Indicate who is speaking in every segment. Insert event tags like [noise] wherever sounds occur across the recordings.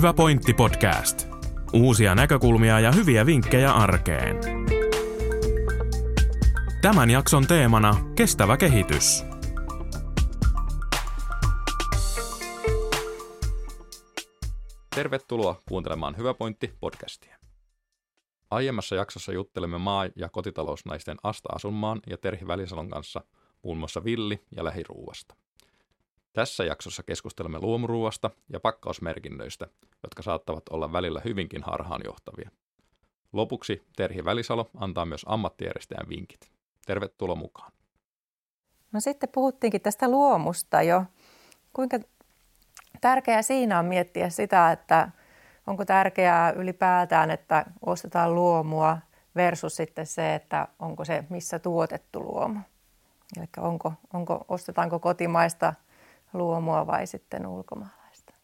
Speaker 1: Hyvä pointti podcast. Uusia näkökulmia ja hyviä vinkkejä arkeen. Tämän jakson teemana kestävä kehitys.
Speaker 2: Tervetuloa kuuntelemaan Hyvä pointti podcastia. Aiemmassa jaksossa juttelemme maa- ja kotitalousnaisten Asta Asunmaan ja Terhi Välisalon kanssa muun muassa villi- ja lähiruuasta. Tässä jaksossa keskustelemme luomuruuasta ja pakkausmerkinnöistä, jotka saattavat olla välillä hyvinkin harhaanjohtavia. Lopuksi Terhi Välisalo antaa myös ammattijärjestäjän vinkit. Tervetuloa mukaan.
Speaker 3: No sitten puhuttiinkin tästä luomusta jo. Kuinka tärkeää siinä on miettiä sitä, että onko tärkeää ylipäätään, että ostetaan luomua versus sitten se, että onko se missä tuotettu luomu. Eli onko, onko, ostetaanko kotimaista luomua vai sitten ulkomaalaista.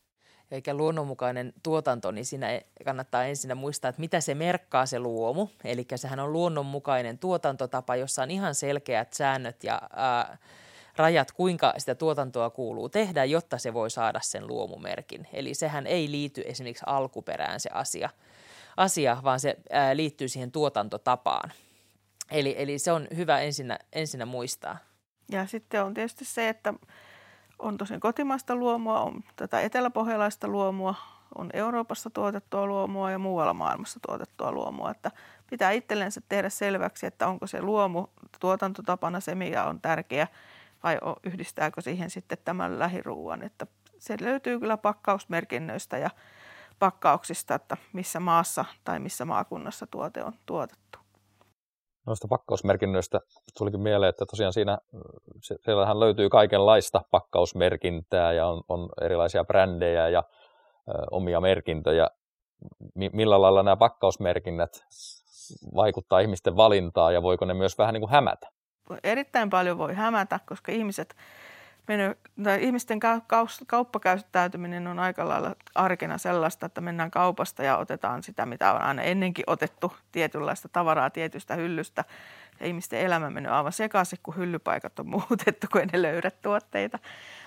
Speaker 4: Eikä luonnonmukainen tuotanto, niin siinä kannattaa ensin muistaa, että mitä se merkkaa se luomu. Eli sehän on luonnonmukainen tuotantotapa, jossa on ihan selkeät säännöt ja ää, rajat, kuinka sitä tuotantoa kuuluu tehdä, jotta se voi saada sen luomumerkin. Eli sehän ei liity esimerkiksi alkuperään se asia, asia vaan se ää, liittyy siihen tuotantotapaan. Eli, eli se on hyvä ensinnä, ensinnä muistaa.
Speaker 5: Ja sitten on tietysti se, että on tosin kotimaista luomua, on tätä eteläpohjalaista luomua, on Euroopassa tuotettua luomua ja muualla maailmassa tuotettua luomua. Että pitää itsellensä tehdä selväksi, että onko se luomu tuotantotapana se, mikä on tärkeä, vai yhdistääkö siihen sitten tämän lähiruuan. Että se löytyy kyllä pakkausmerkinnöistä ja pakkauksista, että missä maassa tai missä maakunnassa tuote on tuotettu.
Speaker 2: Noista pakkausmerkinnöistä tulikin mieleen, että tosiaan siinä siellähän löytyy kaikenlaista pakkausmerkintää ja on, on erilaisia brändejä ja ö, omia merkintöjä. M- millä lailla nämä pakkausmerkinnät vaikuttaa ihmisten valintaan ja voiko ne myös vähän niin kuin hämätä?
Speaker 5: Erittäin paljon voi hämätä, koska ihmiset mennyt, ihmisten kauppakäyttäytyminen on aika lailla arkena sellaista, että mennään kaupasta ja otetaan sitä, mitä on aina ennenkin otettu, tietynlaista tavaraa tietystä hyllystä. Ja ihmisten elämä mennyt aivan sekaisin, kun hyllypaikat on [laughs] muutettu, kun ei ne löydä tuotteita.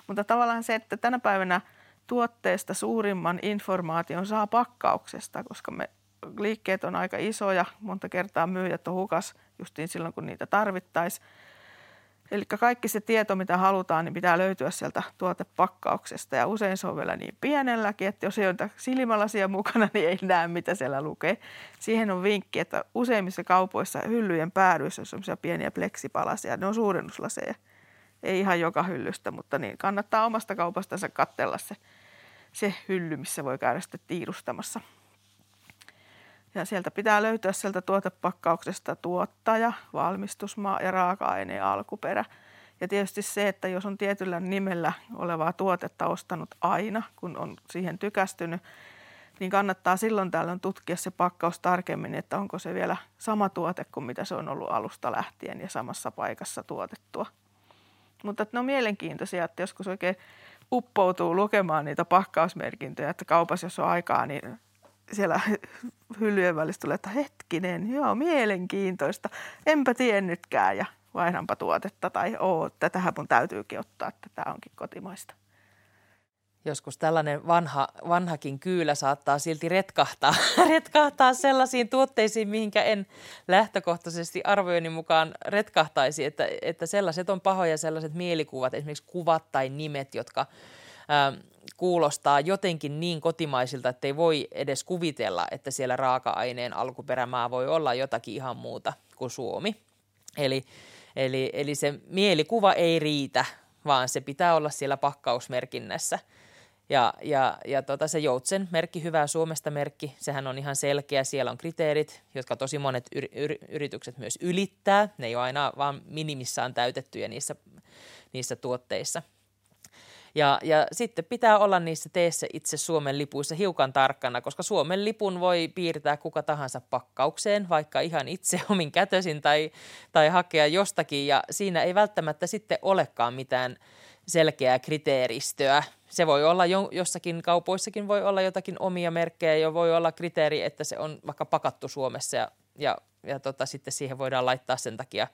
Speaker 5: Mutta tavallaan se, että tänä päivänä tuotteesta suurimman informaation saa pakkauksesta, koska me liikkeet on aika isoja, monta kertaa myyjät on hukas justiin silloin, kun niitä tarvittaisiin Eli kaikki se tieto, mitä halutaan, niin pitää löytyä sieltä tuotepakkauksesta. Ja usein se on vielä niin pienelläkin, että jos ei ole silmälasia mukana, niin ei näe, mitä siellä lukee. Siihen on vinkki, että useimmissa kaupoissa hyllyjen päädyissä on sellaisia pieniä pleksipalasia. Ne on suurennuslaseja. Ei ihan joka hyllystä, mutta niin kannattaa omasta kaupastansa katsella se, se hylly, missä voi käydä sitten tiirustamassa. Ja sieltä pitää löytyä sieltä tuotepakkauksesta tuottaja, valmistusmaa ja raaka-aineen alkuperä. Ja tietysti se, että jos on tietyllä nimellä olevaa tuotetta ostanut aina, kun on siihen tykästynyt, niin kannattaa silloin tällöin tutkia se pakkaus tarkemmin, että onko se vielä sama tuote kuin mitä se on ollut alusta lähtien ja samassa paikassa tuotettua. Mutta ne on mielenkiintoisia, että joskus oikein uppoutuu lukemaan niitä pakkausmerkintöjä, että kaupassa jos on aikaa, niin siellä [laughs] hyllyjen välissä tulee, että hetkinen, joo, mielenkiintoista, enpä tiennytkään ja vaihdanpa tuotetta tai oo, tätähän mun täytyykin ottaa, että tämä onkin kotimaista.
Speaker 4: Joskus tällainen vanha, vanhakin kyylä saattaa silti retkahtaa, [laughs] retkahtaa sellaisiin tuotteisiin, mihinkä en lähtökohtaisesti arvojeni mukaan retkahtaisi, että, että sellaiset on pahoja sellaiset mielikuvat, esimerkiksi kuvat tai nimet, jotka äh, kuulostaa jotenkin niin kotimaisilta, että ei voi edes kuvitella, että siellä raaka-aineen alkuperämaa voi olla jotakin ihan muuta kuin Suomi. Eli, eli, eli se mielikuva ei riitä, vaan se pitää olla siellä pakkausmerkinnässä. Ja, ja, ja tota, se Joutsen merkki, Hyvää Suomesta merkki, sehän on ihan selkeä. Siellä on kriteerit, jotka tosi monet yr, yr, yritykset myös ylittää. Ne ei ole aina vaan minimissaan täytettyjä niissä, niissä tuotteissa – ja, ja sitten pitää olla niissä teessä itse Suomen lipuissa hiukan tarkkana, koska Suomen lipun voi piirtää kuka tahansa pakkaukseen, vaikka ihan itse [laughs] omin kätösin tai, tai hakea jostakin. Ja siinä ei välttämättä sitten olekaan mitään selkeää kriteeristöä. Se voi olla jo, jossakin kaupoissakin voi olla jotakin omia merkkejä ja voi olla kriteeri, että se on vaikka pakattu Suomessa ja, ja, ja tota, sitten siihen voidaan laittaa sen takia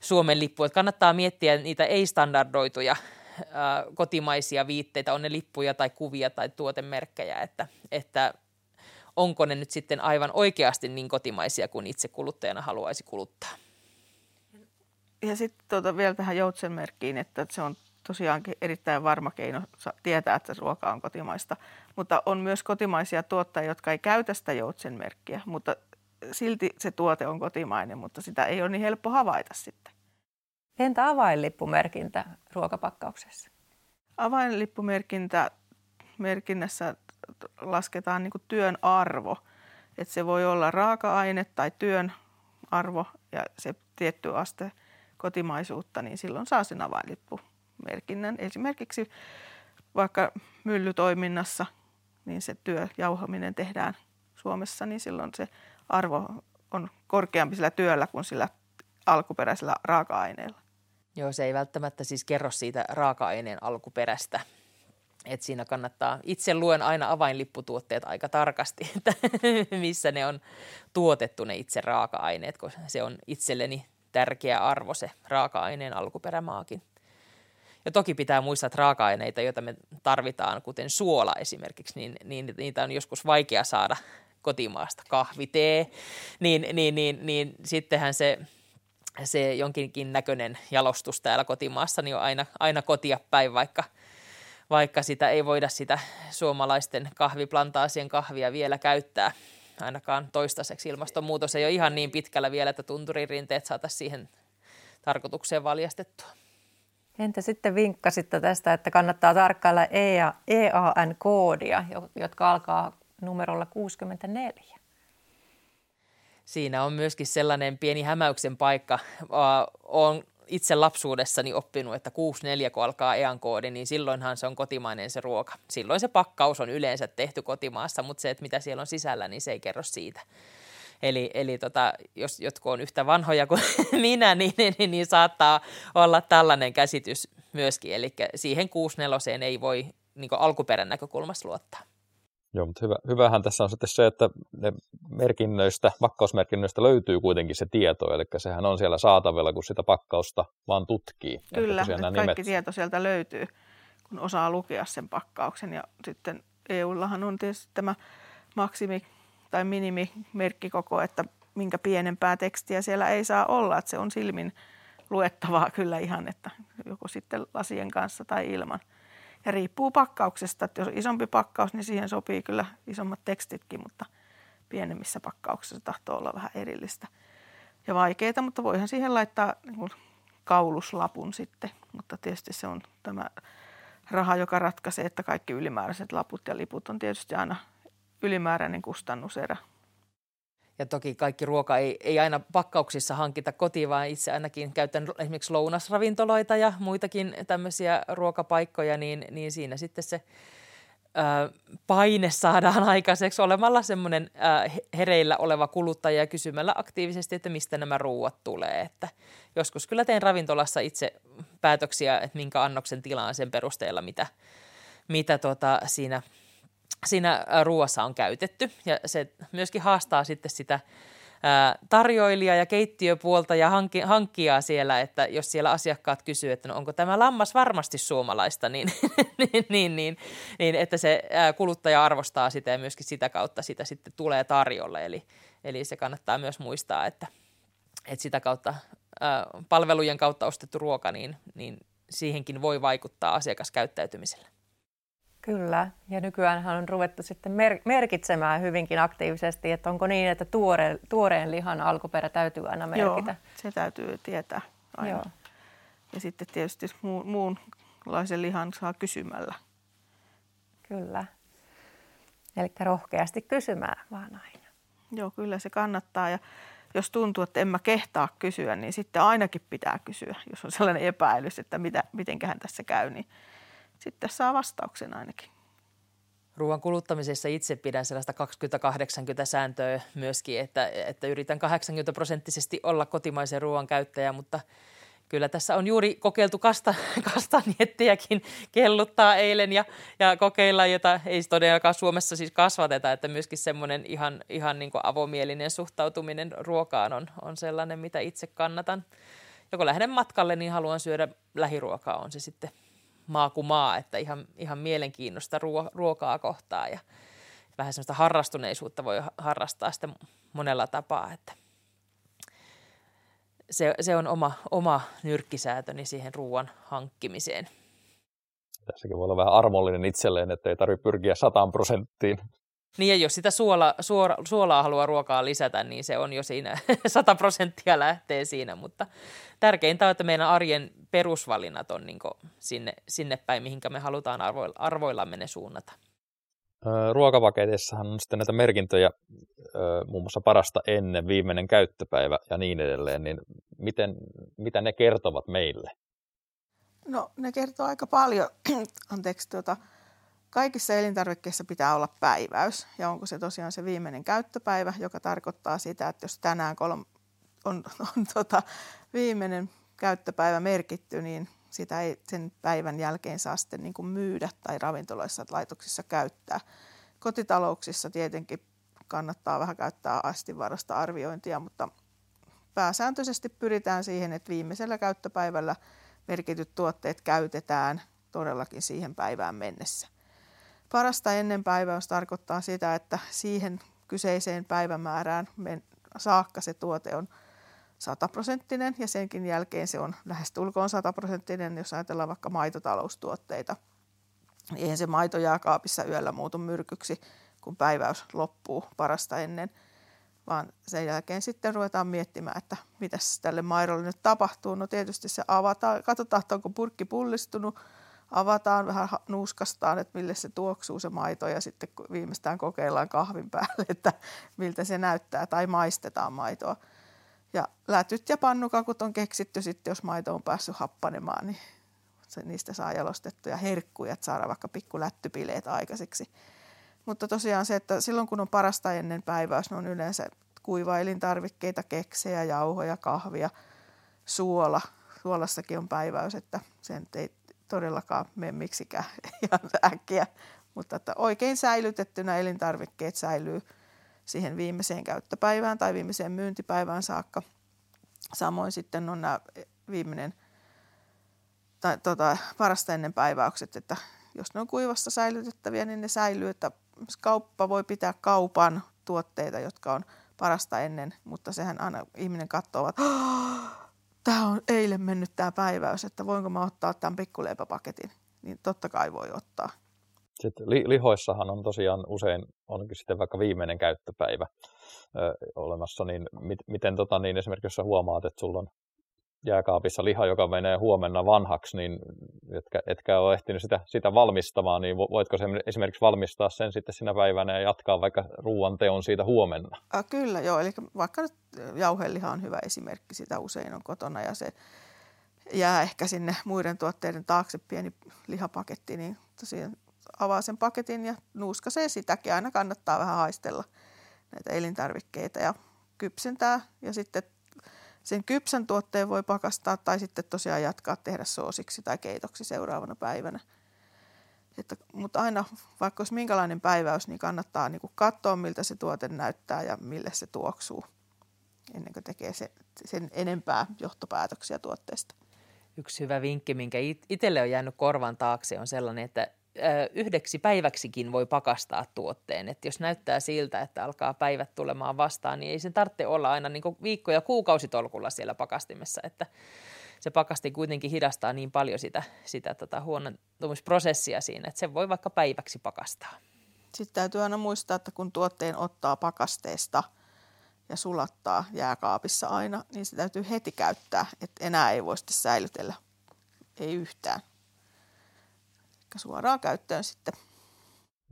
Speaker 4: Suomen lippu. Että kannattaa miettiä niitä ei-standardoituja kotimaisia viitteitä, on ne lippuja tai kuvia tai tuotemerkkejä, että, että onko ne nyt sitten aivan oikeasti niin kotimaisia kuin itse kuluttajana haluaisi kuluttaa.
Speaker 5: Ja sitten tuota vielä tähän joutsenmerkkiin, että se on tosiaankin erittäin varma keino tietää, että ruoka on kotimaista. Mutta on myös kotimaisia tuottajia, jotka ei käytä sitä joutsenmerkkiä, mutta silti se tuote on kotimainen, mutta sitä ei ole niin helppo havaita sitten.
Speaker 3: Entä avainlippumerkintä ruokapakkauksessa?
Speaker 5: Avainlippumerkintä merkinnässä lasketaan niin työn arvo. Että se voi olla raaka-aine tai työn arvo ja se tietty aste kotimaisuutta, niin silloin saa sen avainlippumerkinnän. Esimerkiksi vaikka myllytoiminnassa, niin se työjauhaminen tehdään Suomessa, niin silloin se arvo on korkeampi sillä työllä kuin sillä alkuperäisellä raaka-aineella.
Speaker 4: Joo, se ei välttämättä siis kerro siitä raaka-aineen alkuperästä. Et siinä kannattaa, itse luen aina avainlipputuotteet aika tarkasti, [laughs] että missä ne on tuotettu ne itse raaka-aineet, koska se on itselleni tärkeä arvo se raaka-aineen alkuperämaakin. Ja toki pitää muistaa, että raaka-aineita, joita me tarvitaan, kuten suola esimerkiksi, niin, niin niitä on joskus vaikea saada kotimaasta, kahvi, tee, niin, niin, niin, niin sittenhän se, se jonkinkin näköinen jalostus täällä kotimaassa niin on aina, aina kotia päin, vaikka, vaikka sitä ei voida sitä suomalaisten kahviplantaasien kahvia vielä käyttää. Ainakaan toistaiseksi ilmastonmuutos ei ole ihan niin pitkällä vielä, että tunturirinteet saataisiin siihen tarkoitukseen valjastettua.
Speaker 3: Entä sitten vinkkasitte tästä, että kannattaa tarkkailla EAN-koodia, jotka alkaa numerolla 64.
Speaker 4: Siinä on myöskin sellainen pieni hämäyksen paikka. Olen itse lapsuudessani oppinut, että 64 kun alkaa EAN-koodi, niin silloinhan se on kotimainen se ruoka. Silloin se pakkaus on yleensä tehty kotimaassa, mutta se, että mitä siellä on sisällä, niin se ei kerro siitä. Eli, eli tota, jos jotkut on yhtä vanhoja kuin [laughs] minä, niin, niin, niin saattaa olla tällainen käsitys myöskin. Eli siihen 64 ei voi niin alkuperän näkökulmasta luottaa.
Speaker 2: Joo, mutta hyvä, hyvähän tässä on sitten se, että ne merkinnöistä, pakkausmerkinnöistä löytyy kuitenkin se tieto, eli sehän on siellä saatavilla, kun sitä pakkausta vaan tutkii.
Speaker 5: Kyllä, että kaikki nimet... tieto sieltä löytyy, kun osaa lukea sen pakkauksen. Ja sitten EUllahan on tietysti tämä maksimi- tai minimimerkkikoko, että minkä pienempää tekstiä siellä ei saa olla, että se on silmin luettavaa kyllä ihan, että joko sitten lasien kanssa tai ilman – ja riippuu pakkauksesta, että jos on isompi pakkaus, niin siihen sopii kyllä isommat tekstitkin, mutta pienemmissä pakkauksissa tahtoo olla vähän erillistä. Ja vaikeita, mutta voihan siihen laittaa niin kuin kauluslapun sitten, mutta tietysti se on tämä raha, joka ratkaisee, että kaikki ylimääräiset laput ja liput on tietysti aina ylimääräinen kustannuserä
Speaker 4: ja toki kaikki ruoka ei, ei aina pakkauksissa hankita kotiin, vaan itse ainakin käytän esimerkiksi lounasravintoloita ja muitakin tämmöisiä ruokapaikkoja, niin, niin siinä sitten se ää, paine saadaan [laughs] aikaiseksi olemalla semmoinen ää, hereillä oleva kuluttaja ja kysymällä aktiivisesti, että mistä nämä ruuat tulee. Että joskus kyllä teen ravintolassa itse päätöksiä, että minkä annoksen tilaan sen perusteella, mitä, mitä tota siinä – siinä ruoassa on käytetty. Ja se myöskin haastaa sitten sitä tarjoilija- ja keittiöpuolta ja hankki, hankkijaa siellä, että jos siellä asiakkaat kysyy, että no onko tämä lammas varmasti suomalaista, niin, [laughs] niin, niin, niin, niin että se kuluttaja arvostaa sitä ja myöskin sitä kautta sitä sitten tulee tarjolle. Eli, eli se kannattaa myös muistaa, että, että sitä kautta palvelujen kautta ostettu ruoka, niin, niin siihenkin voi vaikuttaa asiakaskäyttäytymisellä.
Speaker 3: Kyllä, ja nykyään on ruvettu sitten mer- merkitsemään hyvinkin aktiivisesti, että onko niin, että tuore, tuoreen lihan alkuperä täytyy aina merkitä.
Speaker 5: Joo, se täytyy tietää aina. Joo. Ja sitten tietysti mu- muunlaisen lihan saa kysymällä.
Speaker 3: Kyllä. Eli rohkeasti kysymään vaan aina.
Speaker 5: Joo, kyllä se kannattaa. Ja jos tuntuu, että en mä kehtaa kysyä, niin sitten ainakin pitää kysyä, jos on sellainen epäilys, että mitä, mitenköhän tässä käy, niin sitten saa vastauksen ainakin.
Speaker 4: Ruoan kuluttamisessa itse pidän sellaista 20-80 sääntöä myöskin, että, että yritän 80 prosenttisesti olla kotimaisen ruoan käyttäjä, mutta kyllä tässä on juuri kokeiltu kasta, [laughs] kastanjettiäkin kelluttaa eilen ja, ja kokeilla, jota ei todellakaan Suomessa siis kasvateta, että myöskin semmoinen ihan, ihan niin avomielinen suhtautuminen ruokaan on, on sellainen, mitä itse kannatan. Joko lähden matkalle, niin haluan syödä lähiruokaa, on se sitten maa kuin maa, että ihan, ihan mielenkiinnosta ruo, ruokaa kohtaa ja vähän semmoista harrastuneisuutta voi harrastaa sitä monella tapaa, että se, se on oma, oma nyrkkisäätöni siihen ruoan hankkimiseen.
Speaker 2: Tässäkin voi olla vähän armollinen itselleen, että ei tarvitse pyrkiä sataan prosenttiin.
Speaker 4: Niin ja jos sitä suola, suora, suolaa haluaa ruokaa lisätä, niin se on jo siinä [laughs] 100 prosenttia lähtee siinä, mutta tärkeintä on, että meidän arjen perusvalinnat on niin sinne, sinne päin, mihinkä me halutaan arvoilla, arvoillamme ne suunnata.
Speaker 2: Ruokapaketissahan on sitten näitä merkintöjä, muun muassa parasta ennen, viimeinen käyttöpäivä ja niin edelleen, niin miten, mitä ne kertovat meille?
Speaker 5: No ne kertoo aika paljon, [clears throat] anteeksi, tuota, Kaikissa elintarvikkeissa pitää olla päiväys ja onko se tosiaan se viimeinen käyttöpäivä, joka tarkoittaa sitä, että jos tänään kolm, on, on tota, viimeinen käyttöpäivä merkitty, niin sitä ei sen päivän jälkeen saa sitten niin kuin myydä tai ravintoloissa tai laitoksissa käyttää. Kotitalouksissa tietenkin kannattaa vähän käyttää astinvarasta arviointia, mutta pääsääntöisesti pyritään siihen, että viimeisellä käyttöpäivällä merkityt tuotteet käytetään todellakin siihen päivään mennessä. Parasta ennen päiväys tarkoittaa sitä, että siihen kyseiseen päivämäärään saakka se tuote on sataprosenttinen ja senkin jälkeen se on lähestulkoon sataprosenttinen, jos ajatellaan vaikka maitotaloustuotteita. Eihän se maito jääkaapissa yöllä muutu myrkyksi, kun päiväys loppuu parasta ennen, vaan sen jälkeen sitten ruvetaan miettimään, että mitä tälle maidolle nyt tapahtuu. No tietysti se avataan, katsotaan, että onko purkki pullistunut, avataan vähän nuuskastaan, että mille se tuoksuu se maito ja sitten viimeistään kokeillaan kahvin päälle, [laughs] että miltä se näyttää tai maistetaan maitoa. Ja lätyt ja pannukakut on keksitty sitten, jos maito on päässyt happanemaan, niin se, niistä saa jalostettuja herkkuja, että saadaan vaikka pikku lättypileet aikaiseksi. Mutta tosiaan se, että silloin kun on parasta ennen päiväys, ne on yleensä kuiva elintarvikkeita, keksejä, jauhoja, kahvia, suola. Suolassakin on päiväys, että sen ei todellakaan mene miksikään [laughs] ihan äkkiä, mutta että oikein säilytettynä elintarvikkeet säilyy siihen viimeiseen käyttöpäivään tai viimeiseen myyntipäivään saakka. Samoin sitten on nämä viimeinen tai tota, parasta ennen päiväykset, että jos ne on kuivassa säilytettäviä, niin ne säilyy, että kauppa voi pitää kaupan tuotteita, jotka on parasta ennen, mutta sehän aina ihminen katsoo, että [gasps] tämä on eilen mennyt tämä päiväys, että voinko mä ottaa tämän pikkuleipäpaketin, niin totta kai voi ottaa.
Speaker 2: Sitten li- lihoissahan on tosiaan usein, onkin sitten vaikka viimeinen käyttöpäivä ö, olemassa, niin mit, miten tota, niin esimerkiksi jos sä huomaat, että sulla on jääkaapissa liha, joka menee huomenna vanhaksi, niin etkä, etkä ole ehtinyt sitä, sitä valmistamaan, niin voitko se esimerkiksi valmistaa sen sitten sinä päivänä ja jatkaa vaikka ruoan teon siitä huomenna?
Speaker 5: Äh, kyllä joo, eli vaikka nyt jauheliha on hyvä esimerkki, sitä usein on kotona ja se jää ehkä sinne muiden tuotteiden taakse pieni lihapaketti, niin tosiaan avaa sen paketin ja nuuskasee sitäkin. Aina kannattaa vähän haistella näitä elintarvikkeita ja kypsentää ja sitten sen kypsän tuotteen voi pakastaa tai sitten tosiaan jatkaa tehdä soosiksi tai keitoksi seuraavana päivänä. Että, mutta aina, vaikka olisi minkälainen päiväys, niin kannattaa niin kuin katsoa, miltä se tuote näyttää ja mille se tuoksuu, ennen kuin tekee se, sen enempää johtopäätöksiä tuotteesta.
Speaker 4: Yksi hyvä vinkki, minkä itselle on jäänyt korvan taakse, on sellainen, että yhdeksi päiväksikin voi pakastaa tuotteen. Et jos näyttää siltä, että alkaa päivät tulemaan vastaan, niin ei sen tarvitse olla aina niin viikko- ja kuukausitolkulla siellä pakastimessa, että se pakasti kuitenkin hidastaa niin paljon sitä, sitä tota huonontumisprosessia siinä, että se voi vaikka päiväksi pakastaa.
Speaker 5: Sitten täytyy aina muistaa, että kun tuotteen ottaa pakasteesta ja sulattaa jääkaapissa aina, niin se täytyy heti käyttää, että enää ei voi sitten säilytellä, ei yhtään suoraan käyttöön sitten.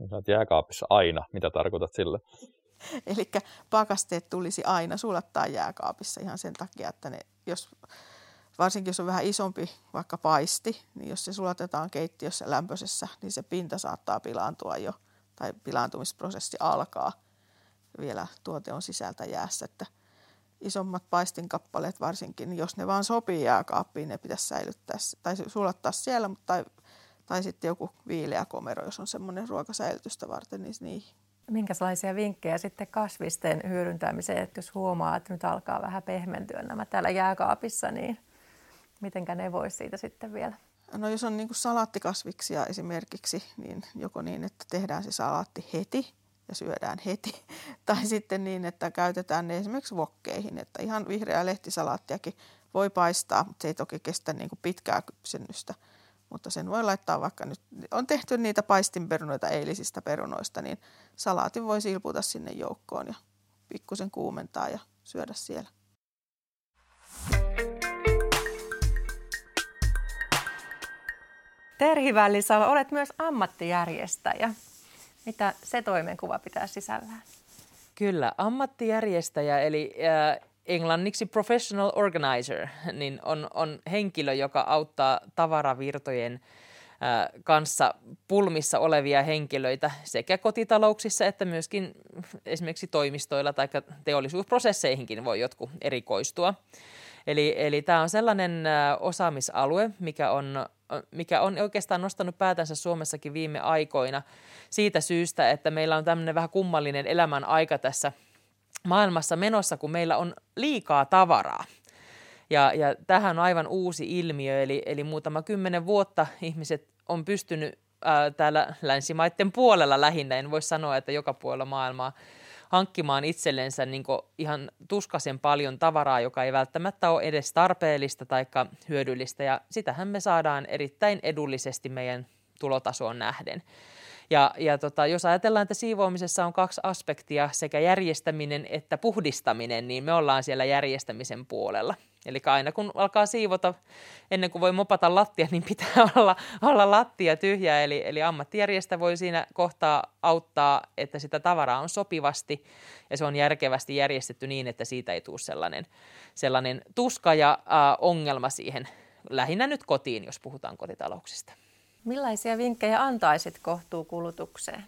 Speaker 2: Sä oot jääkaapissa aina. Mitä tarkoitat sillä? [laughs]
Speaker 5: Eli pakasteet tulisi aina sulattaa jääkaapissa ihan sen takia, että ne, jos, varsinkin jos on vähän isompi vaikka paisti, niin jos se sulatetaan keittiössä lämpöisessä, niin se pinta saattaa pilaantua jo tai pilaantumisprosessi alkaa. Vielä tuote on sisältä jäässä, että isommat paistinkappaleet varsinkin, niin jos ne vaan sopii jääkaappiin, ne pitäisi säilyttää tai sulattaa siellä, mutta tai sitten joku viileä komero, jos on semmoinen ruokasäilytystä varten, niin niihin.
Speaker 3: Minkälaisia vinkkejä sitten kasvisten hyödyntämiseen, että jos huomaa, että nyt alkaa vähän pehmentyä nämä täällä jääkaapissa, niin mitenkä ne voisi siitä sitten vielä?
Speaker 5: No jos on niin kuin salaattikasviksia esimerkiksi, niin joko niin, että tehdään se salaatti heti ja syödään heti. [laughs] Tai sitten niin, että käytetään ne esimerkiksi vokkeihin, että ihan vihreää lehtisalaattiakin voi paistaa, mutta se ei toki kestä niin kuin pitkää kypsennystä. Mutta sen voi laittaa vaikka nyt, on tehty niitä paistinperunoita eilisistä perunoista, niin salaatin voi silputa sinne joukkoon ja pikkusen kuumentaa ja syödä siellä.
Speaker 3: Terhi Vällisalo, olet myös ammattijärjestäjä. Mitä se toimenkuva pitää sisällään?
Speaker 4: Kyllä, ammattijärjestäjä eli äh, englanniksi professional organizer [laughs] niin on, on henkilö, joka auttaa tavaravirtojen kanssa pulmissa olevia henkilöitä sekä kotitalouksissa että myöskin esimerkiksi toimistoilla tai teollisuusprosesseihinkin voi jotkut erikoistua. Eli, eli tämä on sellainen osaamisalue, mikä on mikä on oikeastaan nostanut päätänsä Suomessakin viime aikoina siitä syystä, että meillä on tämmöinen vähän kummallinen elämän aika tässä maailmassa menossa, kun meillä on liikaa tavaraa. Ja, ja tähän on aivan uusi ilmiö, eli, eli muutama kymmenen vuotta ihmiset on pystynyt ää, täällä länsimaiden puolella lähinnä, en voi sanoa, että joka puolella maailmaa, hankkimaan itsellensä niin ihan tuskaisen paljon tavaraa, joka ei välttämättä ole edes tarpeellista tai hyödyllistä, ja sitähän me saadaan erittäin edullisesti meidän tulotasoon nähden. Ja, ja tota, jos ajatellaan, että siivoamisessa on kaksi aspektia, sekä järjestäminen että puhdistaminen, niin me ollaan siellä järjestämisen puolella. Eli aina kun alkaa siivota, ennen kuin voi mopata lattia, niin pitää [laughs] olla, olla lattia tyhjä. Eli, eli ammattijärjestä voi siinä kohtaa auttaa, että sitä tavaraa on sopivasti ja se on järkevästi järjestetty niin, että siitä ei tule sellainen, sellainen tuska ja äh, ongelma siihen lähinnä nyt kotiin, jos puhutaan kotitalouksista.
Speaker 3: Millaisia vinkkejä antaisit kohtuukulutukseen?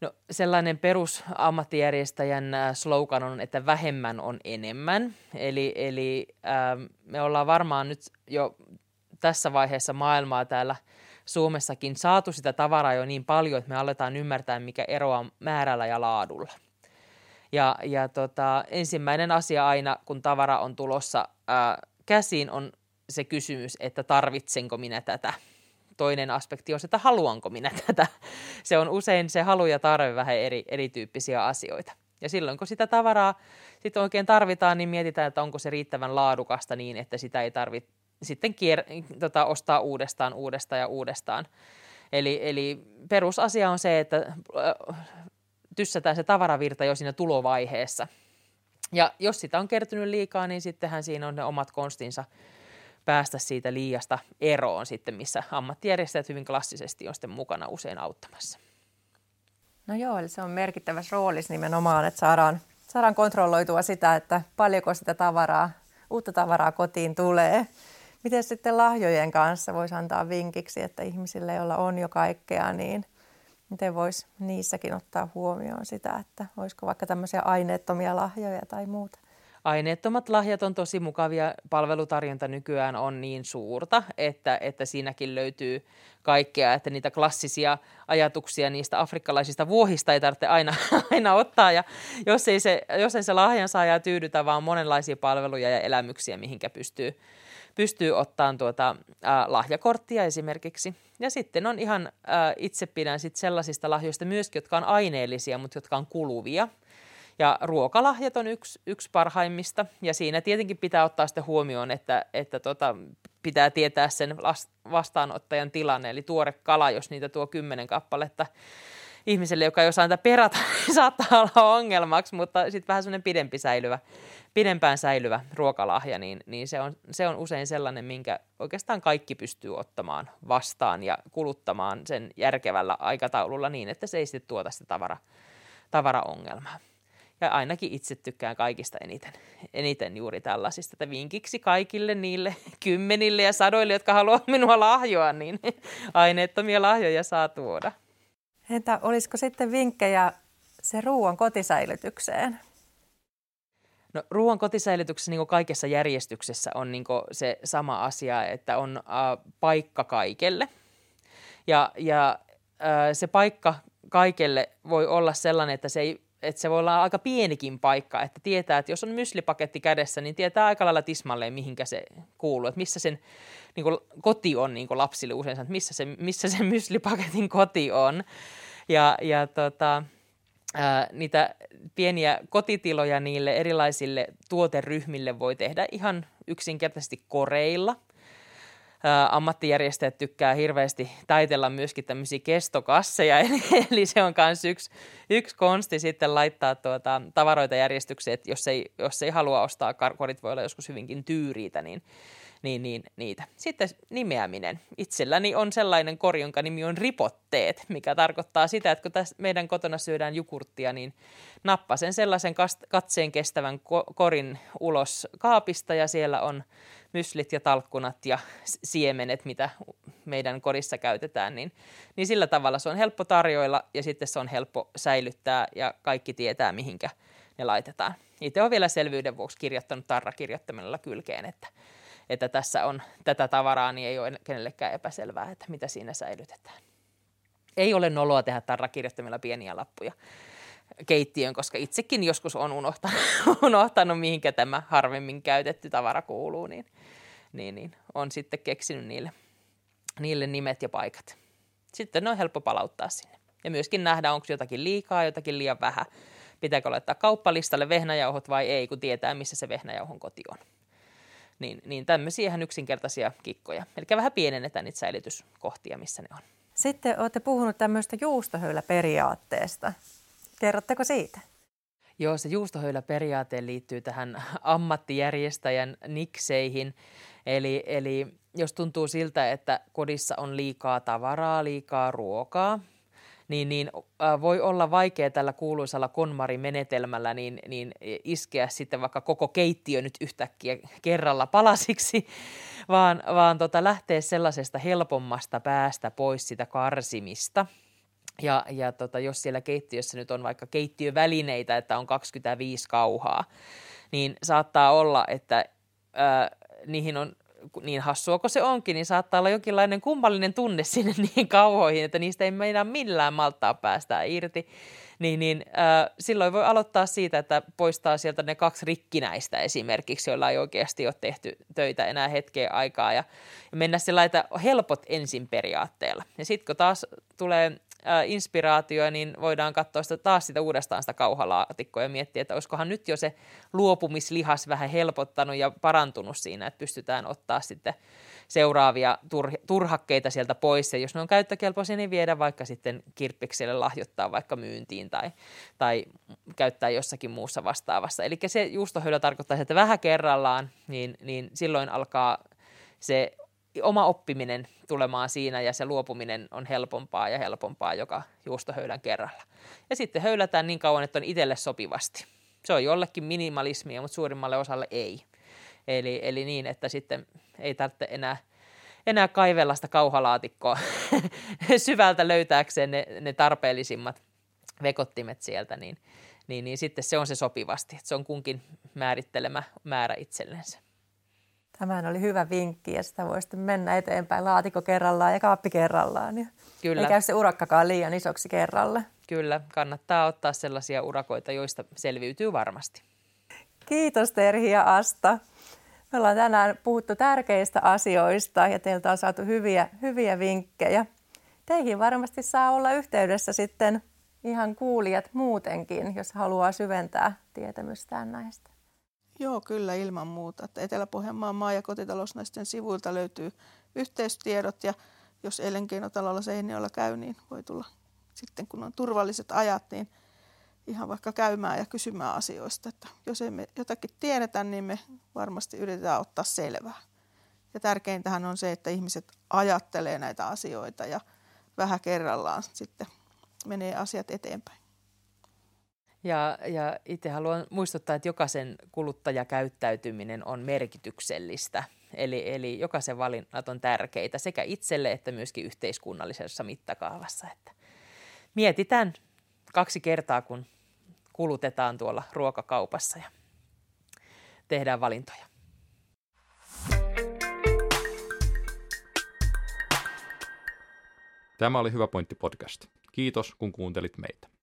Speaker 4: No, sellainen perus ammattijärjestäjän slogan on, että vähemmän on enemmän. Eli, eli ähm, me ollaan varmaan nyt jo tässä vaiheessa maailmaa täällä Suomessakin saatu sitä tavaraa jo niin paljon, että me aletaan ymmärtää, mikä ero on määrällä ja laadulla. Ja, ja tota, ensimmäinen asia aina, kun tavara on tulossa ää, käsiin, on se kysymys, että tarvitsenko minä tätä. Toinen aspekti on se, että haluanko minä tätä. Se on usein se halu ja tarve vähän eri, erityyppisiä asioita. Ja silloin kun sitä tavaraa sit oikein tarvitaan, niin mietitään, että onko se riittävän laadukasta niin, että sitä ei tarvitse sitten kier- tota, ostaa uudestaan, uudestaan ja uudestaan. Eli, eli perusasia on se, että äh, tyssätään se tavaravirta jo siinä tulovaiheessa. Ja jos sitä on kertynyt liikaa, niin sittenhän siinä on ne omat konstinsa päästä siitä liiasta eroon sitten, missä ammattijärjestäjät hyvin klassisesti on sitten mukana usein auttamassa.
Speaker 3: No joo, eli se on merkittävässä roolissa nimenomaan, että saadaan, saadaan kontrolloitua sitä, että paljonko sitä tavaraa, uutta tavaraa kotiin tulee. Miten sitten lahjojen kanssa voisi antaa vinkiksi, että ihmisille, joilla on jo kaikkea, niin miten voisi niissäkin ottaa huomioon sitä, että olisiko vaikka tämmöisiä aineettomia lahjoja tai muuta?
Speaker 4: Aineettomat lahjat on tosi mukavia. Palvelutarjonta nykyään on niin suurta, että, että siinäkin löytyy kaikkea, että niitä klassisia ajatuksia niistä afrikkalaisista vuohista ei tarvitse aina, [laughs] aina ottaa. Ja jos ei se, jos ei se lahjan saaja tyydytä, vaan monenlaisia palveluja ja elämyksiä, mihinkä pystyy, pystyy ottamaan tuota, ä, lahjakorttia esimerkiksi. Ja sitten on ihan, ä, itse pidän sit sellaisista lahjoista myöskin, jotka on aineellisia, mutta jotka on kuluvia – ja ruokalahjat on yksi, yksi parhaimmista. Ja siinä tietenkin pitää ottaa sitten huomioon, että, että tota, pitää tietää sen vastaanottajan tilanne, eli tuore kala, jos niitä tuo kymmenen kappaletta ihmiselle, joka ei osaa niitä perata, [laughs] niin saattaa olla ongelmaksi, mutta sitten vähän semmoinen pidempi säilyvä, pidempään säilyvä ruokalahja, niin, niin se, on, se on usein sellainen, minkä oikeastaan kaikki pystyy ottamaan vastaan ja kuluttamaan sen järkevällä aikataululla niin, että se ei sitten tuota sitä tavara, tavaraongelmaa. Ja ainakin itse tykkään kaikista eniten, eniten juuri tällaisista. Että vinkiksi kaikille niille kymmenille ja sadoille, jotka haluavat [laughs] minua lahjoa, niin aineettomia lahjoja saa tuoda.
Speaker 3: Entä olisiko sitten vinkkejä se ruoan kotisäilytykseen?
Speaker 4: No, ruoan kotisäilytyksessä niin kaikessa järjestyksessä on niin se sama asia, että on äh, paikka kaikelle. Ja, ja äh, se paikka kaikelle voi olla sellainen, että se ei että se voi olla aika pienikin paikka, että tietää, että jos on myslipaketti kädessä, niin tietää aika lailla tismalleen, mihinkä se kuuluu, että missä sen niin kuin, koti on niin kuin lapsille usein, että missä se, missä se myslipaketin koti on. Ja, ja tota, ää, niitä pieniä kotitiloja niille erilaisille tuoteryhmille voi tehdä ihan yksinkertaisesti koreilla – ammattijärjestäjät tykkää hirveästi taitella myöskin tämmöisiä kestokasseja, [laughs] eli, eli se on myös yksi, yksi konsti sitten laittaa tuota, tavaroita järjestykseen, että jos ei, jos ei halua ostaa, korit voi olla joskus hyvinkin tyyriitä, niin, niin, niin niitä. Sitten nimeäminen. Itselläni on sellainen kori, jonka nimi on ripotteet, mikä tarkoittaa sitä, että kun tässä meidän kotona syödään jukurttia, niin nappasen sellaisen katseen kestävän korin ulos kaapista ja siellä on myslit ja talkkunat ja siemenet, mitä meidän kodissa käytetään, niin, niin sillä tavalla se on helppo tarjoilla ja sitten se on helppo säilyttää ja kaikki tietää, mihinkä ne laitetaan. Itse olen vielä selvyyden vuoksi kirjoittanut tarrakirjoittamalla kylkeen, että, että tässä on tätä tavaraa, niin ei ole kenellekään epäselvää, että mitä siinä säilytetään. Ei ole noloa tehdä tarrakirjoittamilla pieniä lappuja keittiön, koska itsekin joskus on unohtanut, [laughs] unohtanut mihinkä tämä harvemmin käytetty tavara kuuluu, niin, niin, niin on sitten keksinyt niille, niille nimet ja paikat. Sitten ne on helppo palauttaa sinne. Ja myöskin nähdä, onko jotakin liikaa, jotakin liian vähän. Pitääkö laittaa kauppalistalle vehnäjauhot vai ei, kun tietää, missä se vehnäjauhon koti on. Niin, niin tämmöisiä ihan yksinkertaisia kikkoja. Eli vähän pienennetään niitä säilytyskohtia, missä ne on.
Speaker 3: Sitten olette puhunut tämmöistä juustohöyläperiaatteesta. Kerrotteko siitä?
Speaker 4: Joo, se juustohöyläperiaate liittyy tähän ammattijärjestäjän nikseihin. Eli, eli jos tuntuu siltä, että kodissa on liikaa tavaraa, liikaa ruokaa, niin, niin äh, voi olla vaikea tällä kuuluisalla konmarimenetelmällä niin, niin iskeä sitten vaikka koko keittiö nyt yhtäkkiä kerralla palasiksi, [laughs] vaan, vaan tota, lähteä sellaisesta helpommasta päästä pois sitä karsimista – ja, ja tota, jos siellä keittiössä nyt on vaikka keittiövälineitä, että on 25 kauhaa, niin saattaa olla, että ää, niihin on niin hassua kuin se onkin, niin saattaa olla jonkinlainen kummallinen tunne [laughs] sinne niihin kauhoihin, että niistä ei meidän millään maltaa päästä irti. Niin, niin äh, silloin voi aloittaa siitä, että poistaa sieltä ne kaksi rikkinäistä esimerkiksi, joilla ei oikeasti ole tehty töitä enää hetkeä aikaa ja mennä sillä helpot ensin periaatteella. Ja sitten kun taas tulee äh, inspiraatio, niin voidaan katsoa sitä, taas sitä uudestaan sitä kauhalaatikkoa ja miettiä, että olisikohan nyt jo se luopumislihas vähän helpottanut ja parantunut siinä, että pystytään ottaa sitten seuraavia tur- turhakkeita sieltä pois. Ja jos ne on käyttökelpoisia, niin viedä vaikka sitten kirppikselle lahjoittaa vaikka myyntiin tai, tai käyttää jossakin muussa vastaavassa. Eli se juustohöylä tarkoittaa, että vähän kerrallaan, niin, niin silloin alkaa se oma oppiminen tulemaan siinä ja se luopuminen on helpompaa ja helpompaa joka juustohöylän kerralla. Ja sitten höylätään niin kauan, että on itselle sopivasti. Se on jollekin minimalismia, mutta suurimmalle osalle ei. Eli, eli niin, että sitten ei tarvitse enää, enää kaivella sitä kauhalaatikkoa [laughs] syvältä löytääkseen ne, ne tarpeellisimmat vekottimet sieltä, niin, niin, niin sitten se on se sopivasti. Se on kunkin määrittelemä määrä itsellensä.
Speaker 3: Tämä oli hyvä vinkki ja sitä voi sitten mennä eteenpäin laatikko kerrallaan ja kaappi kerrallaan. Ja Kyllä. Ei käy se urakkakaan liian isoksi kerralle.
Speaker 4: Kyllä, kannattaa ottaa sellaisia urakoita, joista selviytyy varmasti.
Speaker 3: Kiitos Terhi ja Asta. Me ollaan tänään puhuttu tärkeistä asioista ja teiltä on saatu hyviä, hyviä vinkkejä. Teihin varmasti saa olla yhteydessä sitten ihan kuulijat muutenkin, jos haluaa syventää tietämystään näistä.
Speaker 5: Joo, kyllä ilman muuta. Etelä-Pohjanmaan maa- ja kotitalousnaisten sivuilta löytyy yhteystiedot ja jos elinkeinotalolla Seinäjoella käy, niin voi tulla sitten kun on turvalliset ajat, niin ihan vaikka käymään ja kysymään asioista. Että jos emme jotakin tiedetä, niin me varmasti yritetään ottaa selvää. Ja tärkeintähän on se, että ihmiset ajattelee näitä asioita ja vähän kerrallaan sitten menee asiat eteenpäin.
Speaker 4: Ja, ja itse haluan muistuttaa, että jokaisen kuluttajakäyttäytyminen on merkityksellistä. Eli, eli jokaisen valinnat on tärkeitä sekä itselle että myöskin yhteiskunnallisessa mittakaavassa. Että mietitään kaksi kertaa, kun kulutetaan tuolla ruokakaupassa ja tehdään valintoja.
Speaker 2: Tämä oli Hyvä pointti podcast. Kiitos, kun kuuntelit meitä.